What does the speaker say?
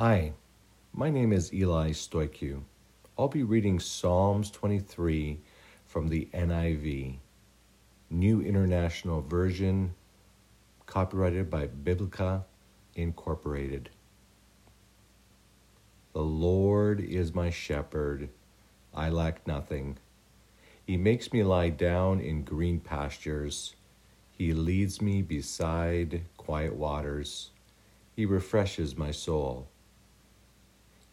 Hi, my name is Eli Stoicu. I'll be reading Psalms 23 from the NIV, New International Version, copyrighted by Biblica Incorporated. The Lord is my shepherd, I lack nothing. He makes me lie down in green pastures. He leads me beside quiet waters. He refreshes my soul.